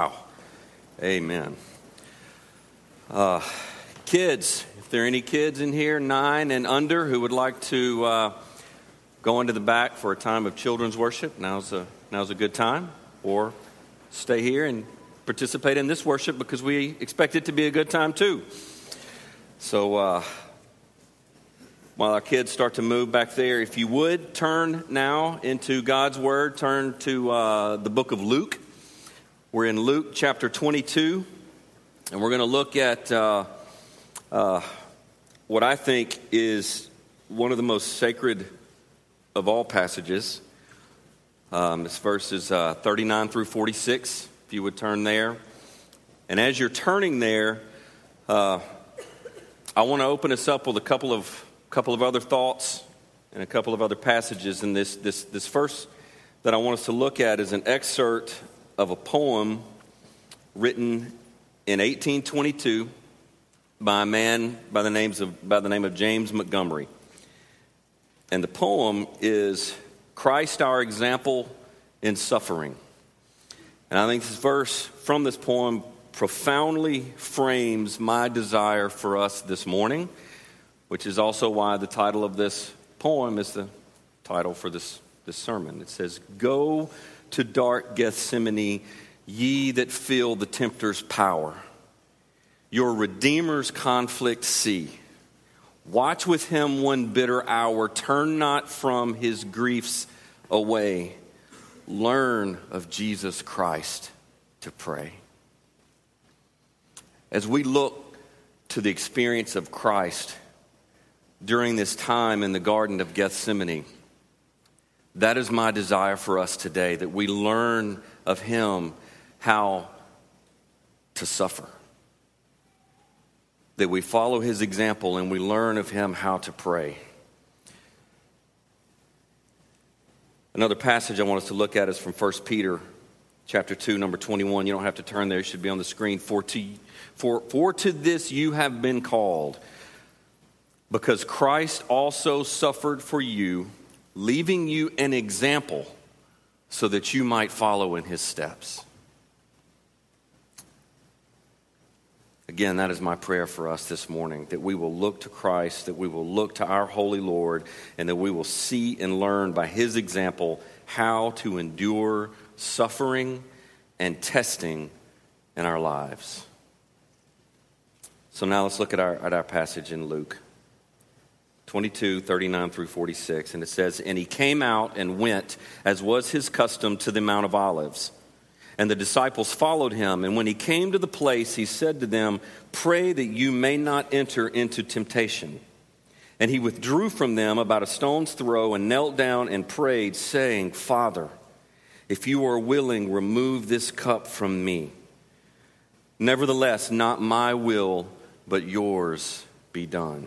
Wow. Amen. Uh, kids, if there are any kids in here, nine and under, who would like to uh, go into the back for a time of children's worship, now's a, now's a good time. Or stay here and participate in this worship because we expect it to be a good time too. So, uh, while our kids start to move back there, if you would turn now into God's Word, turn to uh, the book of Luke. We're in Luke chapter 22, and we're going to look at uh, uh, what I think is one of the most sacred of all passages. Um, it's verses uh, 39 through 46, if you would turn there. And as you're turning there, uh, I want to open us up with a couple of, couple of other thoughts and a couple of other passages. And this, this, this first that I want us to look at is an excerpt of a poem written in 1822 by a man by the, names of, by the name of James Montgomery. And the poem is Christ our example in suffering. And I think this verse from this poem profoundly frames my desire for us this morning, which is also why the title of this poem is the title for this, this sermon. It says, Go to dark Gethsemane, ye that feel the tempter's power. Your Redeemer's conflict see. Watch with him one bitter hour. Turn not from his griefs away. Learn of Jesus Christ to pray. As we look to the experience of Christ during this time in the Garden of Gethsemane, that is my desire for us today that we learn of Him how to suffer. That we follow His example and we learn of Him how to pray. Another passage I want us to look at is from 1 Peter chapter 2 number 21 you don't have to turn there it should be on the screen for to, for, for to this you have been called because christ also suffered for you leaving you an example so that you might follow in his steps. Again, that is my prayer for us this morning that we will look to Christ, that we will look to our holy Lord, and that we will see and learn by his example how to endure suffering and testing in our lives. So now let's look at our, at our passage in Luke. 22, 39 through 46. And it says, And he came out and went, as was his custom, to the Mount of Olives. And the disciples followed him. And when he came to the place, he said to them, Pray that you may not enter into temptation. And he withdrew from them about a stone's throw and knelt down and prayed, saying, Father, if you are willing, remove this cup from me. Nevertheless, not my will, but yours be done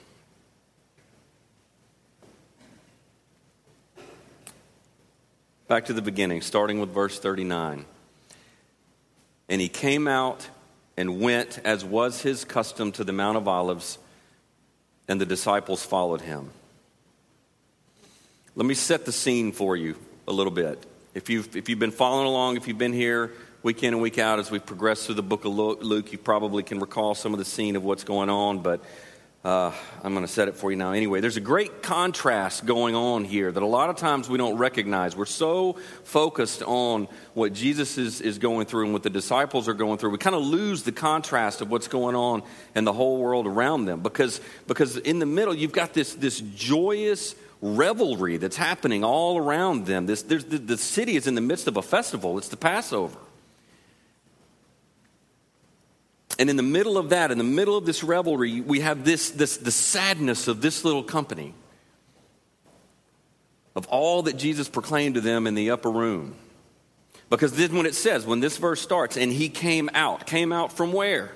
Back to the beginning, starting with verse 39. And he came out and went, as was his custom, to the Mount of Olives, and the disciples followed him. Let me set the scene for you a little bit. If you've, if you've been following along, if you've been here week in and week out as we progress through the book of Luke, you probably can recall some of the scene of what's going on, but uh, I'm going to set it for you now anyway. There's a great contrast going on here that a lot of times we don't recognize. We're so focused on what Jesus is, is going through and what the disciples are going through, we kind of lose the contrast of what's going on in the whole world around them. Because, because in the middle, you've got this, this joyous revelry that's happening all around them. This, the, the city is in the midst of a festival, it's the Passover. And in the middle of that, in the middle of this revelry, we have this, this the sadness of this little company of all that Jesus proclaimed to them in the upper room. Because then when it says, when this verse starts, and he came out, came out from where?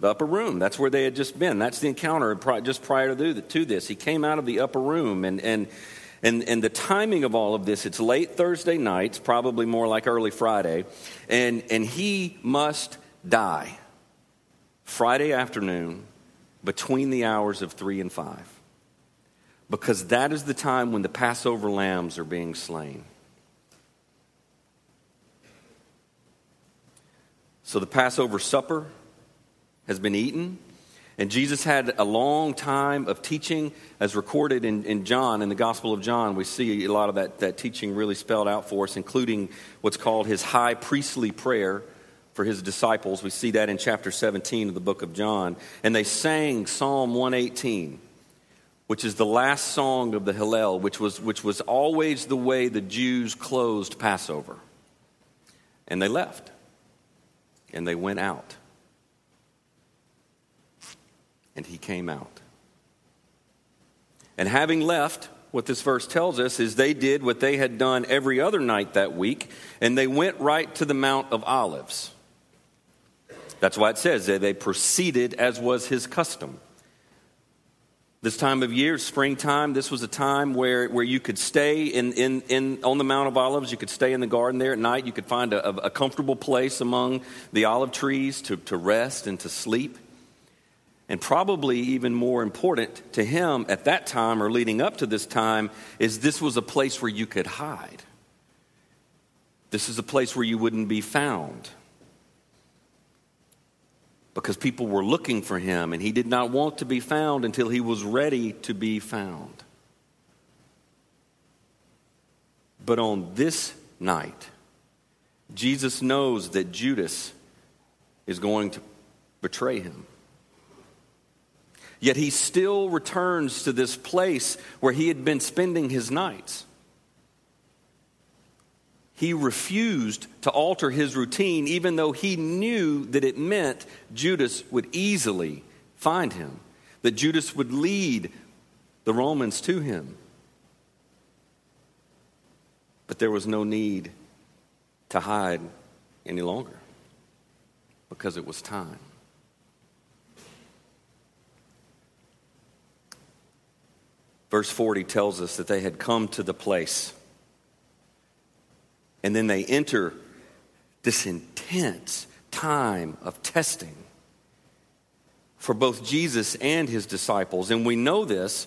The upper room. That's where they had just been. That's the encounter just prior to this. He came out of the upper room. And, and, and, and the timing of all of this, it's late Thursday night, it's probably more like early Friday. And, and he must die Friday afternoon between the hours of 3 and 5. Because that is the time when the Passover lambs are being slain. So the Passover supper has been eaten. And Jesus had a long time of teaching, as recorded in, in, John, in the Gospel of John. We see a lot of that, that teaching really spelled out for us, including what's called his high priestly prayer for his disciples. We see that in chapter 17 of the book of John. And they sang Psalm 118, which is the last song of the Hallel, which was, which was always the way the Jews closed Passover. And they left and they went out. And he came out. And having left, what this verse tells us is they did what they had done every other night that week, and they went right to the Mount of Olives. That's why it says that they proceeded as was his custom. This time of year, springtime, this was a time where, where you could stay in, in, in, on the Mount of Olives. You could stay in the garden there at night. You could find a, a comfortable place among the olive trees to, to rest and to sleep. And probably even more important to him at that time or leading up to this time is this was a place where you could hide. This is a place where you wouldn't be found because people were looking for him and he did not want to be found until he was ready to be found. But on this night, Jesus knows that Judas is going to betray him. Yet he still returns to this place where he had been spending his nights he refused to alter his routine, even though he knew that it meant Judas would easily find him, that Judas would lead the Romans to him. But there was no need to hide any longer because it was time. Verse 40 tells us that they had come to the place and then they enter this intense time of testing for both Jesus and his disciples. And we know this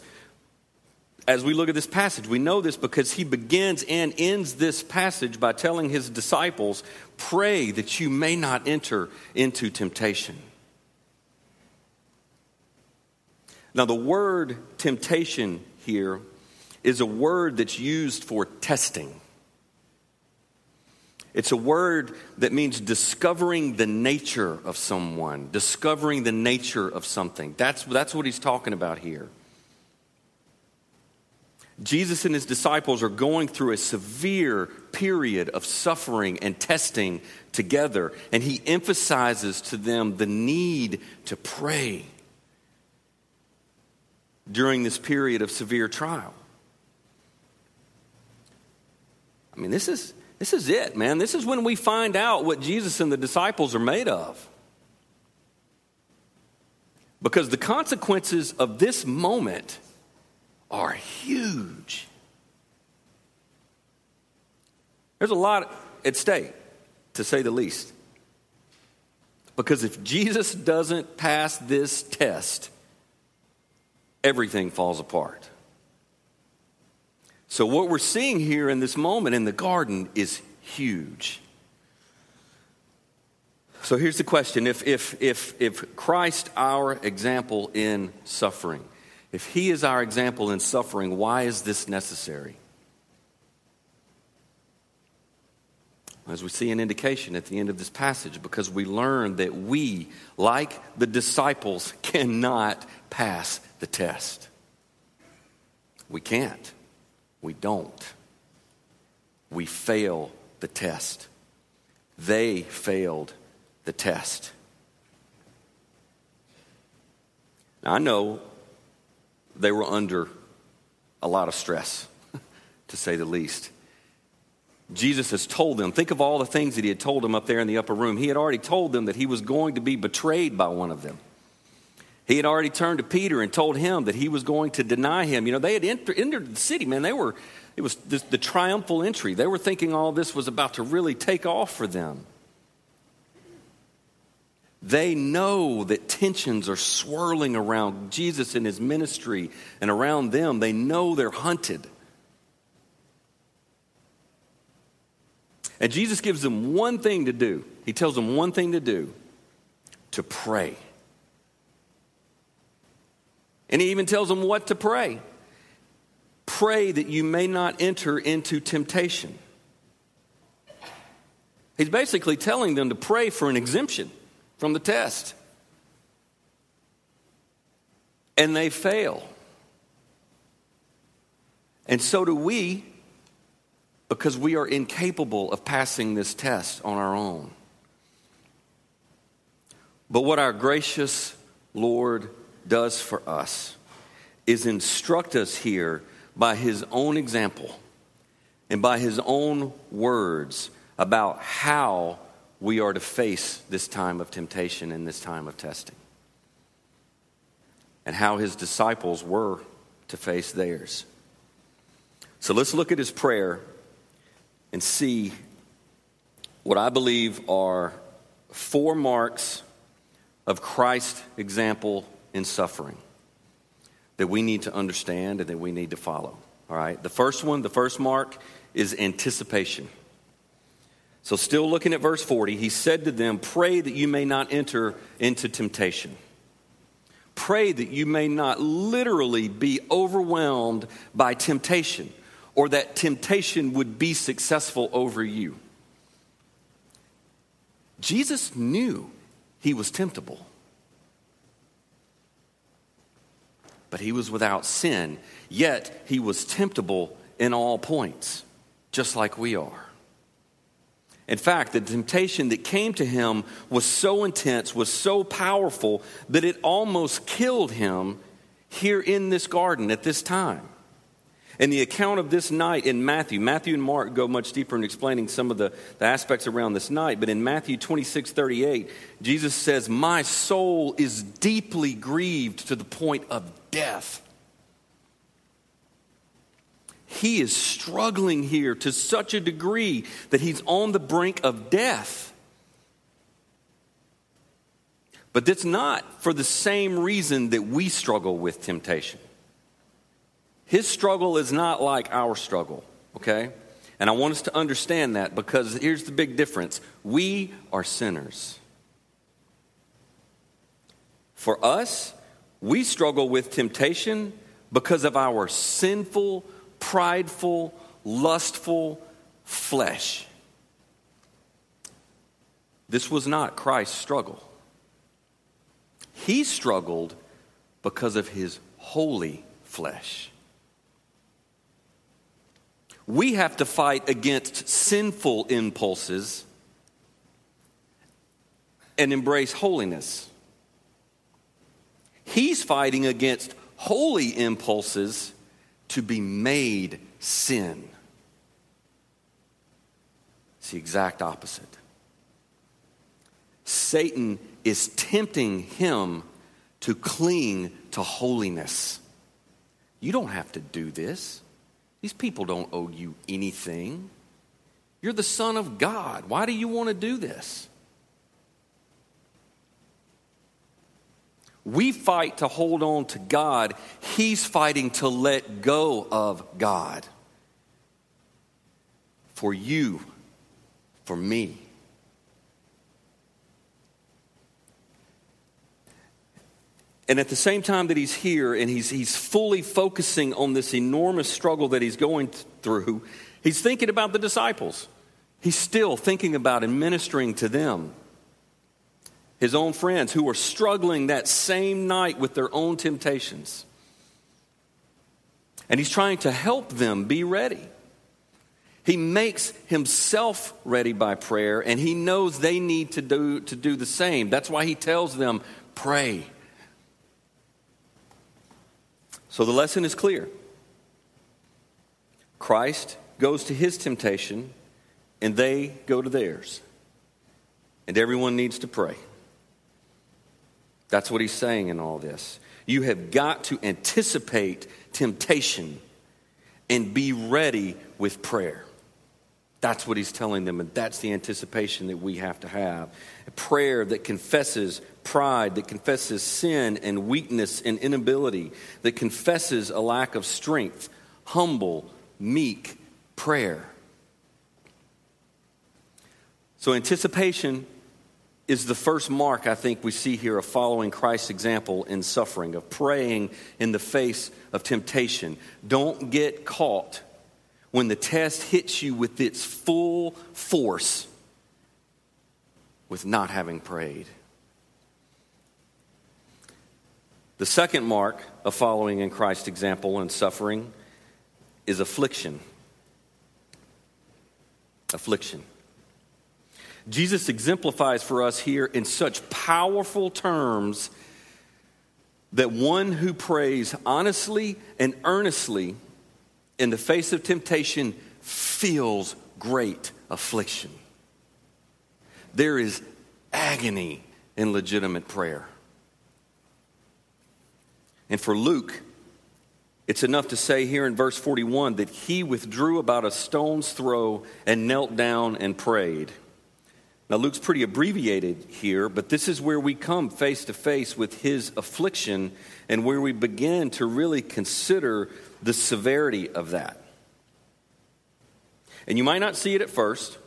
as we look at this passage. We know this because he begins and ends this passage by telling his disciples, Pray that you may not enter into temptation. Now, the word temptation here is a word that's used for testing. It's a word that means discovering the nature of someone, discovering the nature of something. That's, that's what he's talking about here. Jesus and his disciples are going through a severe period of suffering and testing together, and he emphasizes to them the need to pray during this period of severe trial. I mean, this is this is it, man. This is when we find out what Jesus and the disciples are made of. Because the consequences of this moment are huge. There's a lot at stake, to say the least. Because if Jesus doesn't pass this test, everything falls apart. So, what we're seeing here in this moment in the garden is huge. So, here's the question if, if, if, if Christ, our example in suffering, if he is our example in suffering, why is this necessary? As we see an indication at the end of this passage, because we learn that we, like the disciples, cannot pass the test. We can't. We don't. We fail the test. They failed the test. Now, I know they were under a lot of stress, to say the least. Jesus has told them, think of all the things that he had told them up there in the upper room. He had already told them that he was going to be betrayed by one of them. He had already turned to Peter and told him that he was going to deny him. You know, they had entered, entered the city, man. They were, it was this, the triumphal entry. They were thinking all this was about to really take off for them. They know that tensions are swirling around Jesus and his ministry and around them. They know they're hunted. And Jesus gives them one thing to do. He tells them one thing to do to pray. And he even tells them what to pray pray that you may not enter into temptation. He's basically telling them to pray for an exemption from the test. And they fail. And so do we because we are incapable of passing this test on our own. But what our gracious Lord does for us is instruct us here by his own example and by his own words about how we are to face this time of temptation and this time of testing, and how his disciples were to face theirs. So let's look at his prayer and see what I believe are four marks of Christ's example in suffering that we need to understand and that we need to follow. All right? The first one, the first mark is anticipation. So, still looking at verse 40, he said to them, Pray that you may not enter into temptation. Pray that you may not literally be overwhelmed by temptation or that temptation would be successful over you. Jesus knew he was temptable, but he was without sin, yet he was temptable in all points, just like we are. In fact, the temptation that came to him was so intense, was so powerful, that it almost killed him here in this garden at this time. And the account of this night in Matthew, Matthew and Mark go much deeper in explaining some of the, the aspects around this night. But in Matthew 26 38, Jesus says, My soul is deeply grieved to the point of death. He is struggling here to such a degree that he's on the brink of death. But that's not for the same reason that we struggle with temptation. His struggle is not like our struggle, okay? And I want us to understand that because here's the big difference we are sinners. For us, we struggle with temptation because of our sinful, prideful, lustful flesh. This was not Christ's struggle. He struggled because of his holy flesh. We have to fight against sinful impulses and embrace holiness. He's fighting against holy impulses to be made sin. It's the exact opposite. Satan is tempting him to cling to holiness. You don't have to do this. These people don't owe you anything. You're the Son of God. Why do you want to do this? We fight to hold on to God. He's fighting to let go of God. For you, for me. And at the same time that he's here and he's, he's fully focusing on this enormous struggle that he's going through, he's thinking about the disciples. He's still thinking about and ministering to them, his own friends who are struggling that same night with their own temptations. And he's trying to help them be ready. He makes himself ready by prayer, and he knows they need to do, to do the same. That's why he tells them, pray. So the lesson is clear Christ goes to his temptation and they go to theirs. And everyone needs to pray. That's what he's saying in all this. You have got to anticipate temptation and be ready with prayer. That's what he's telling them, and that's the anticipation that we have to have. A prayer that confesses pride, that confesses sin and weakness and inability, that confesses a lack of strength, humble, meek prayer. So, anticipation is the first mark I think we see here of following Christ's example in suffering, of praying in the face of temptation. Don't get caught when the test hits you with its full force with not having prayed. The second mark of following in Christ's example in suffering is affliction. Affliction. Jesus exemplifies for us here in such powerful terms that one who prays honestly and earnestly in the face of temptation feels great affliction. There is agony in legitimate prayer. And for Luke, it's enough to say here in verse 41 that he withdrew about a stone's throw and knelt down and prayed. Now, Luke's pretty abbreviated here, but this is where we come face to face with his affliction and where we begin to really consider the severity of that. And you might not see it at first,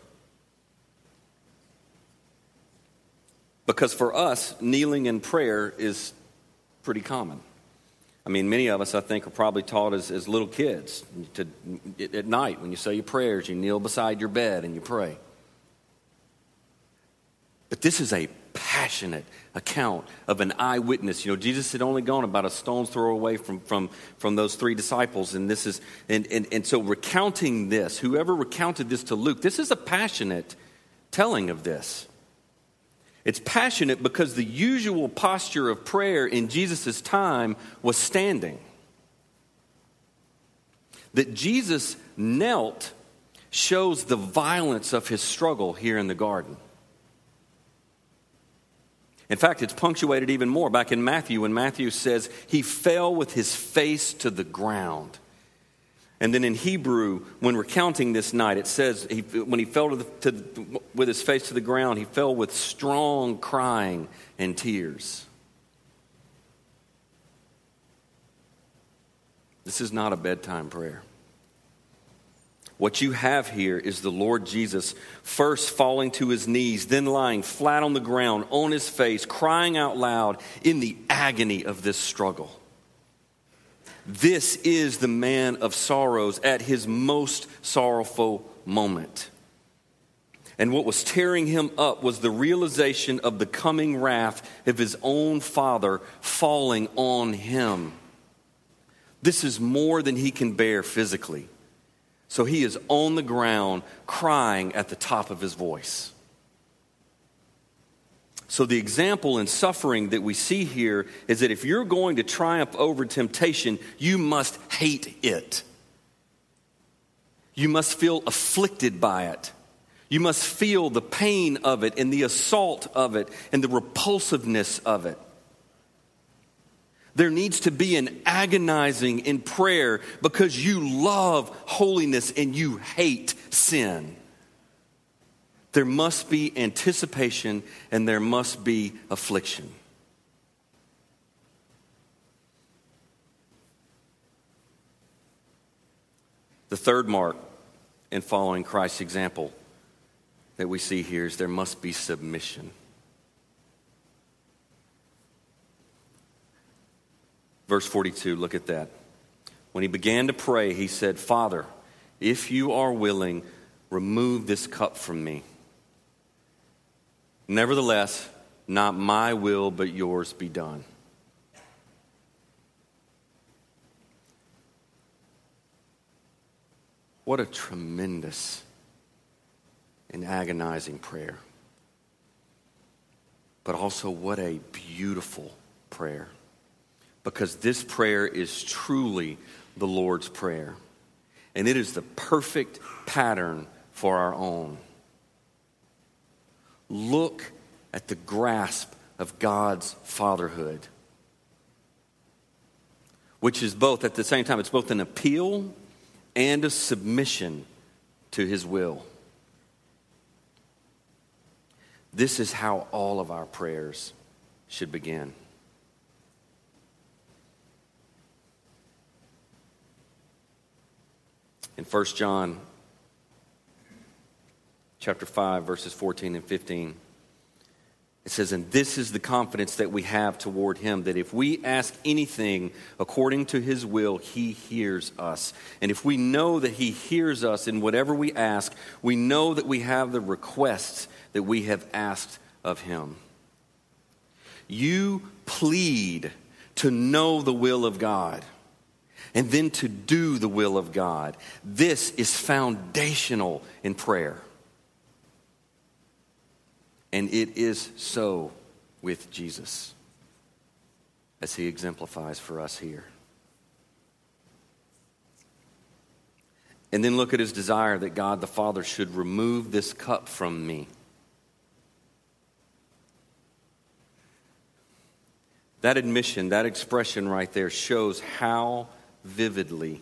because for us, kneeling in prayer is pretty common. I mean, many of us, I think, are probably taught as, as little kids to, at night when you say your prayers, you kneel beside your bed and you pray. But this is a passionate account of an eyewitness. You know, Jesus had only gone about a stone's throw away from, from, from those three disciples. And this is, and, and, and so recounting this, whoever recounted this to Luke, this is a passionate telling of this. It's passionate because the usual posture of prayer in Jesus' time was standing. That Jesus knelt shows the violence of his struggle here in the garden. In fact, it's punctuated even more back in Matthew when Matthew says he fell with his face to the ground. And then in Hebrew, when recounting this night, it says he, when he fell to the, to, with his face to the ground, he fell with strong crying and tears. This is not a bedtime prayer. What you have here is the Lord Jesus first falling to his knees, then lying flat on the ground, on his face, crying out loud in the agony of this struggle. This is the man of sorrows at his most sorrowful moment. And what was tearing him up was the realization of the coming wrath of his own father falling on him. This is more than he can bear physically. So he is on the ground crying at the top of his voice. So, the example in suffering that we see here is that if you're going to triumph over temptation, you must hate it. You must feel afflicted by it. You must feel the pain of it and the assault of it and the repulsiveness of it. There needs to be an agonizing in prayer because you love holiness and you hate sin there must be anticipation and there must be affliction. The third mark in following Christ's example that we see here is there must be submission. Verse 42, look at that. When he began to pray, he said, Father, if you are willing, remove this cup from me. Nevertheless, not my will, but yours be done. What a tremendous and agonizing prayer. But also, what a beautiful prayer. Because this prayer is truly the Lord's Prayer. And it is the perfect pattern for our own. look at the grasp of God's fatherhood, which is both, at the same time, it's both an appeal and a submission to his will. This is how all of our prayers should begin. In 1 John chapter 5 verses 14 and 15 it says and this is the confidence that we have toward him that if we ask anything according to his will he hears us. And if we know that he hears us in whatever we ask we know that we have the requests that we have asked of him. You plead to know the will of God and then to do the will of God. This is foundational in prayer. And it is so with Jesus, as he exemplifies for us here. And then look at his desire that God the Father should remove this cup from me. That admission, that expression right there shows how vividly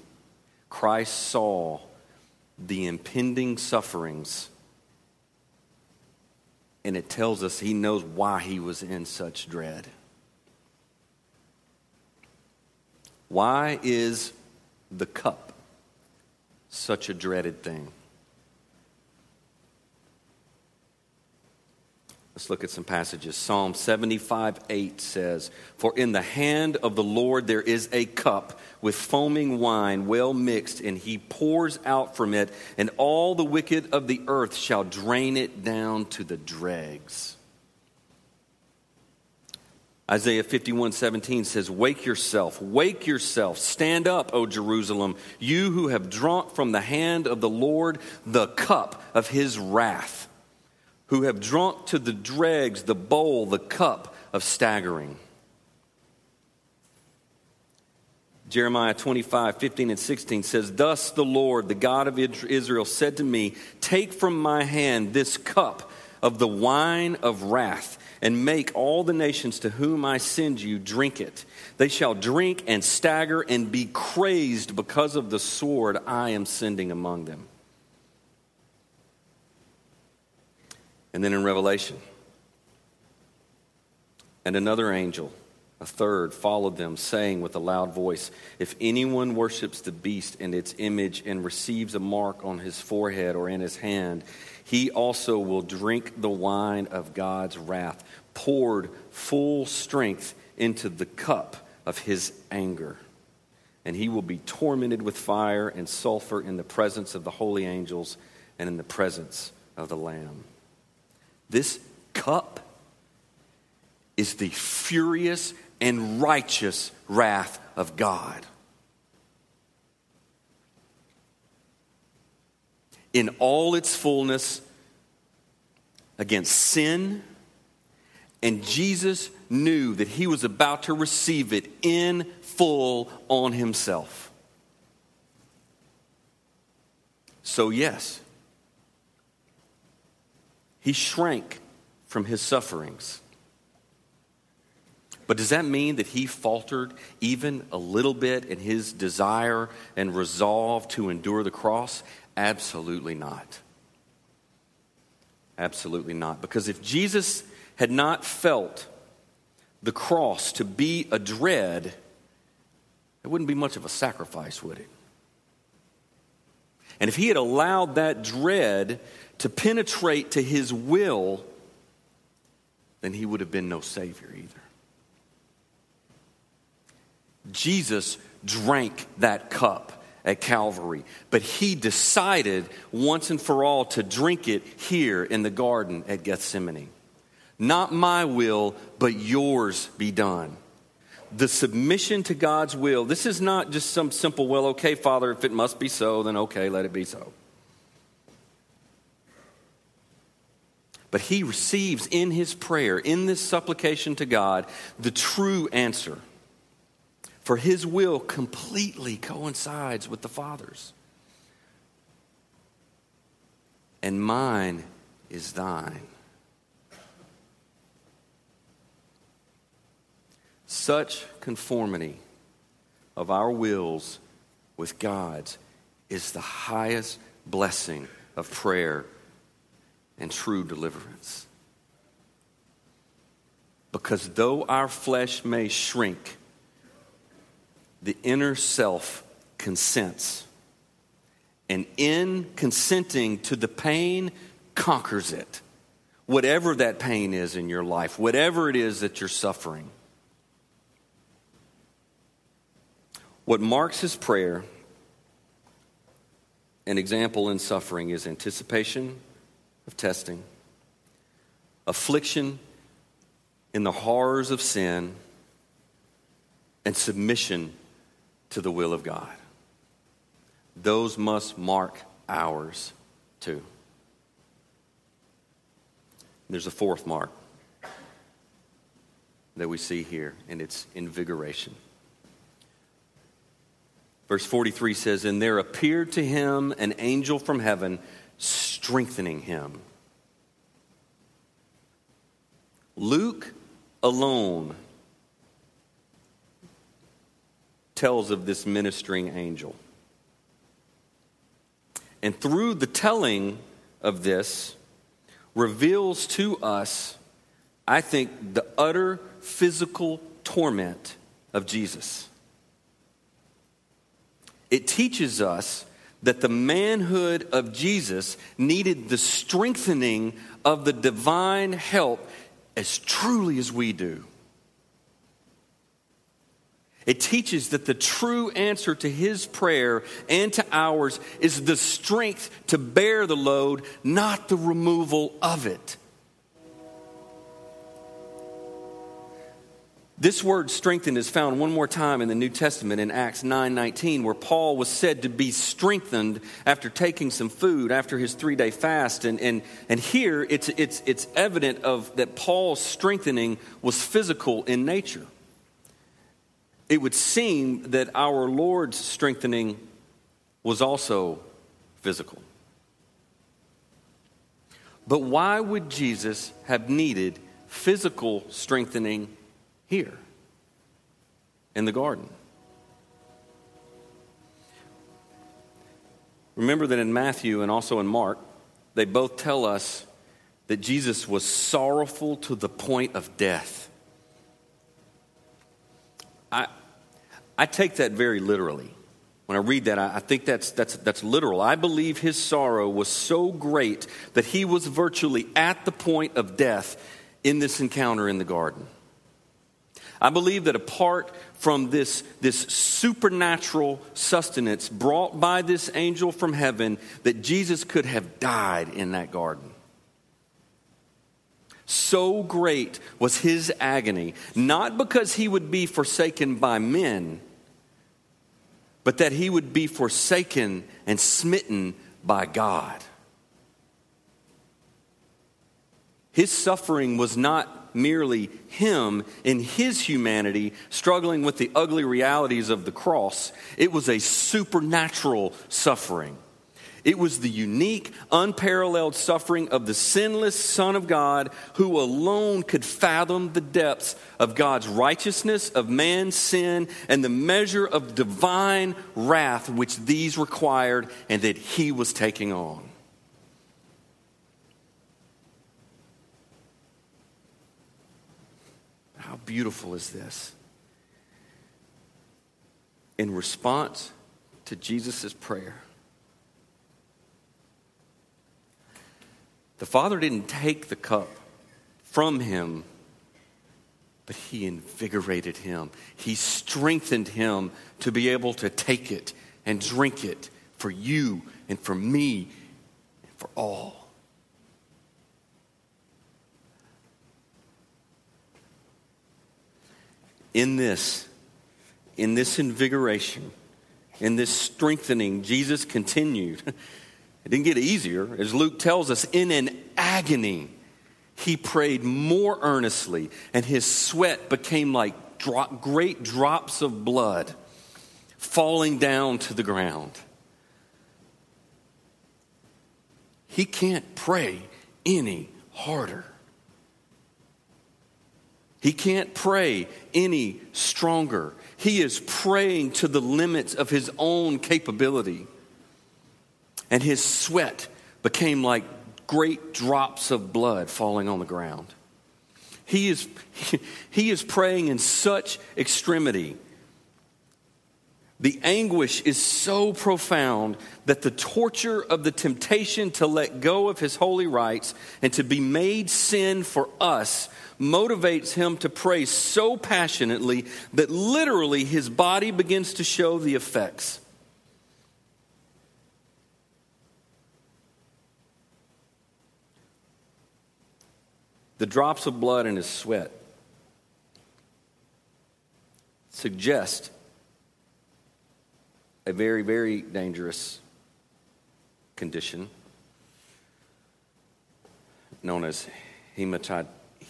Christ saw the impending sufferings. And it tells us he knows why he was in such dread. Why is the cup such a dreaded thing? Let's look at some passages. Psalm 75 8 says, For in the hand of the Lord there is a cup with foaming wine well mixed, and he pours out from it, and all the wicked of the earth shall drain it down to the dregs. Isaiah 51 17 says, Wake yourself, wake yourself, stand up, O Jerusalem, you who have drunk from the hand of the Lord the cup of his wrath who have drunk to the dregs the bowl, the cup of staggering. Jeremiah 25, 15, and 16 says, Thus the Lord, the God of Israel, said to me, Take from my hand this cup of the wine of wrath, and make all the nations to whom I send you drink it. They shall drink and stagger and be crazed because of the sword I am sending among them. And then in Revelation, and another angel, a third, followed them, saying with a loud voice, If anyone worships the beast and its image and receives a mark on his forehead or in his hand, he also will drink the wine of God's wrath, poured full strength into the cup of his anger. And he will be tormented with fire and sulfur in the presence of the holy angels and in the presence of the Lamb. This cup is the furious and righteous wrath of God. In all its fullness against sin, and Jesus knew that he was about to receive it in full on himself. So, yes, he shrank from his sufferings. But does that mean that he faltered even a little bit in his desire and resolve to endure the cross? Absolutely not. Absolutely not. Because if Jesus had not felt the cross to be a dread, it wouldn't be much of a sacrifice, would it? And if he had allowed that dread to penetrate to his will, then he would have been no Savior either. Jesus drank that cup at Calvary, but he decided once and for all to drink it here in the garden at Gethsemane. Not my will, but yours be done. The submission to God's will. This is not just some simple, well, okay, Father, if it must be so, then okay, let it be so. But he receives in his prayer, in this supplication to God, the true answer for his will completely coincides with the Father's. And mine is thine. Such conformity of our wills with God's is the highest blessing of prayer and true deliverance. Because though our flesh may shrink, the inner self consents. And in consenting to the pain, conquers it. Whatever that pain is in your life, whatever it is that you're suffering. What marks his prayer, an example in suffering, is anticipation of testing, affliction in the horrors of sin, and submission to the will of God. Those must mark ours too. There's a fourth mark that we see here, and it's invigoration. Verse 43 says, And there appeared to him an angel from heaven, strengthening him. Luke alone tells of this ministering angel. And through the telling of this, reveals to us, I think, the utter physical torment of Jesus. It teaches us that the manhood of Jesus needed the strengthening of the divine help as truly as we do. It teaches that the true answer to his prayer and to ours is the strength to bear the load, not the removal of it. This word strengthened is found one more time in the New Testament in Acts 9:19 where Paul was said to be strengthened after taking some food after his 3-day fast and, and, and here it's, it's, it's evident of that Paul's strengthening was physical in nature. It would seem that our Lord's strengthening was also physical. But why would Jesus have needed physical strengthening here in the garden. Remember that in Matthew and also in Mark, they both tell us that Jesus was sorrowful to the point of death. I take that very literally. When I read that, I, think that's, that's, that's literal. I believe his sorrow was so great that he was virtually at the point of death in this encounter in the garden. I believe that apart from this, this supernatural sustenance brought by this angel from heaven, that Jesus could have died in that garden. So great was his agony, not because he would be forsaken by men, but that he would be forsaken and smitten by God. His suffering was not merely him in his humanity struggling with the ugly realities of the cross, it was a supernatural suffering. It was the unique, unparalleled suffering of the sinless Son of God who alone could fathom the depths of God's righteousness, of man's sin, and the measure of divine wrath which these required and that he was taking on. How beautiful is this? In response to Jesus' prayer, the Father didn't take the cup from him, but he invigorated him. He strengthened him to be able to take it and drink it for you and for me and for all. in this, in this invigoration, in this strengthening, Jesus continued. It didn't get easier. As Luke tells us, in an agony, he prayed more earnestly, and his sweat became like drop, great drops of blood falling down to the ground. He can't pray any harder. He can't pray any stronger. He is praying to the limits of his own capability. And his sweat became like great drops of blood falling on the ground. He is, he is praying in such extremity. The anguish is so profound that the torture of the temptation to let go of his holy rights and to be made sin for us motivates him to pray so passionately that literally his body begins to show the effects. The drops of blood in his sweat suggest a very, very dangerous condition known as hematid-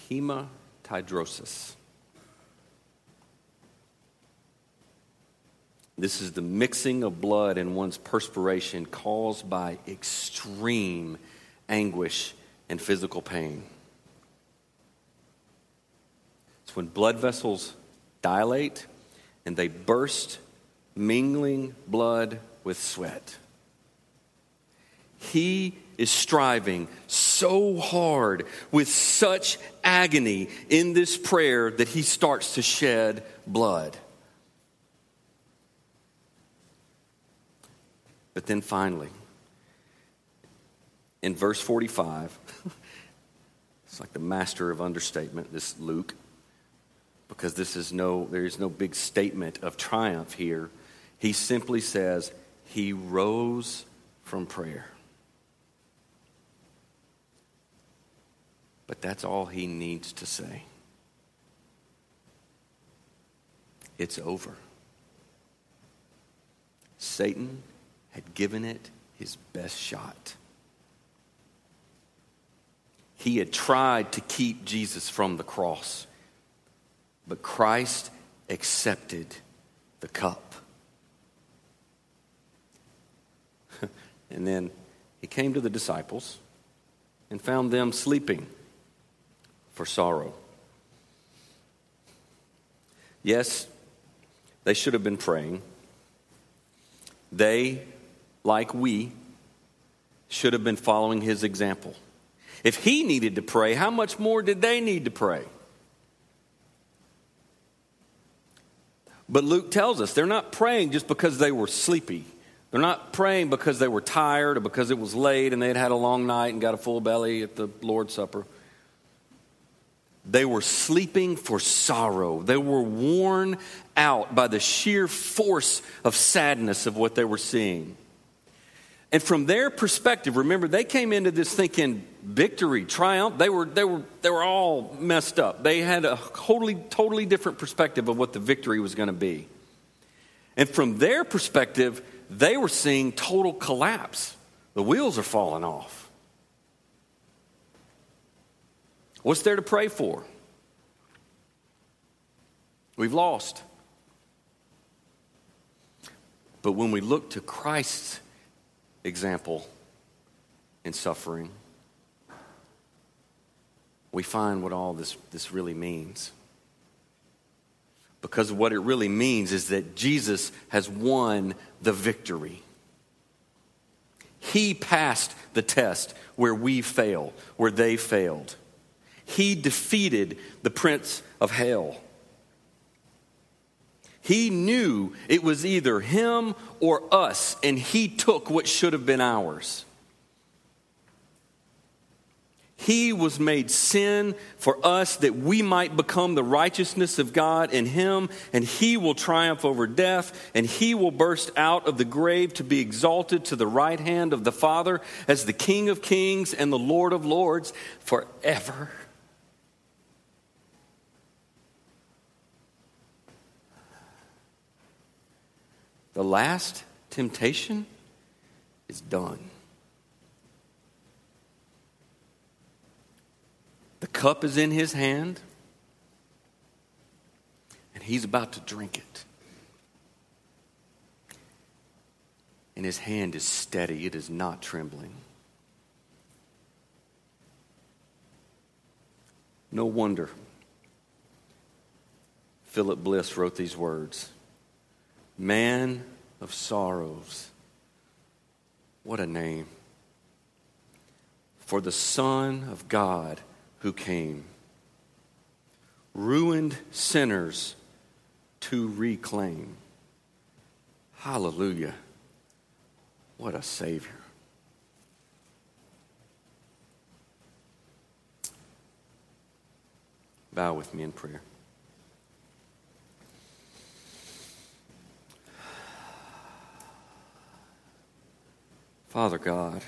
hematidrosis. This is the mixing of blood in one's perspiration caused by extreme anguish and physical pain. It's when blood vessels dilate and they burst, mingling blood with sweat. He is striving so hard with such agony in this prayer that he starts to shed blood. But then finally, in verse 45, it's like the master of understatement, this Luke, because this is no, there is no big statement of triumph here. He simply says, He rose from prayer. But that's all he needs to say. It's over. Satan had given it his best shot. He had tried to keep Jesus from the cross, but Christ accepted the cup. and then he came to the disciples and found them sleeping for sorrow. Yes, they should have been praying. They, like we, should have been following his example. If he needed to pray, how much more did they need to pray? But Luke tells us they're not praying just because they were sleepy. They're not praying because they were tired or because it was late and they had had a long night and got a full belly at the Lord's Supper. They were sleeping for sorrow. They were worn out by the sheer force of sadness of what they were seeing. And from their perspective, remember, they came into this thinking victory, triumph. They were, they were, they were all messed up. They had a totally, totally different perspective of what the victory was going to be. And from their perspective, they were seeing total collapse. The wheels are falling off. What's there to pray for? We've lost. But when we look to Christ's example in suffering, we find what all this, this really means. Because what it really means is that Jesus has won the victory. He passed the test where we fail, where they failed. He defeated the prince of hell. He knew it was either him or us, and he took what should have been ours. He was made sin for us that we might become the righteousness of God in Him, and He will triumph over death, and He will burst out of the grave to be exalted to the right hand of the Father as the King of kings and the Lord of lords forever. The last temptation is done. Cup is in his hand, and he's about to drink it. And his hand is steady, it is not trembling. No wonder Philip Bliss wrote these words Man of sorrows. What a name. For the Son of God who came, ruined sinners to reclaim. Hallelujah. What a Savior. Bow with me in prayer. Father God,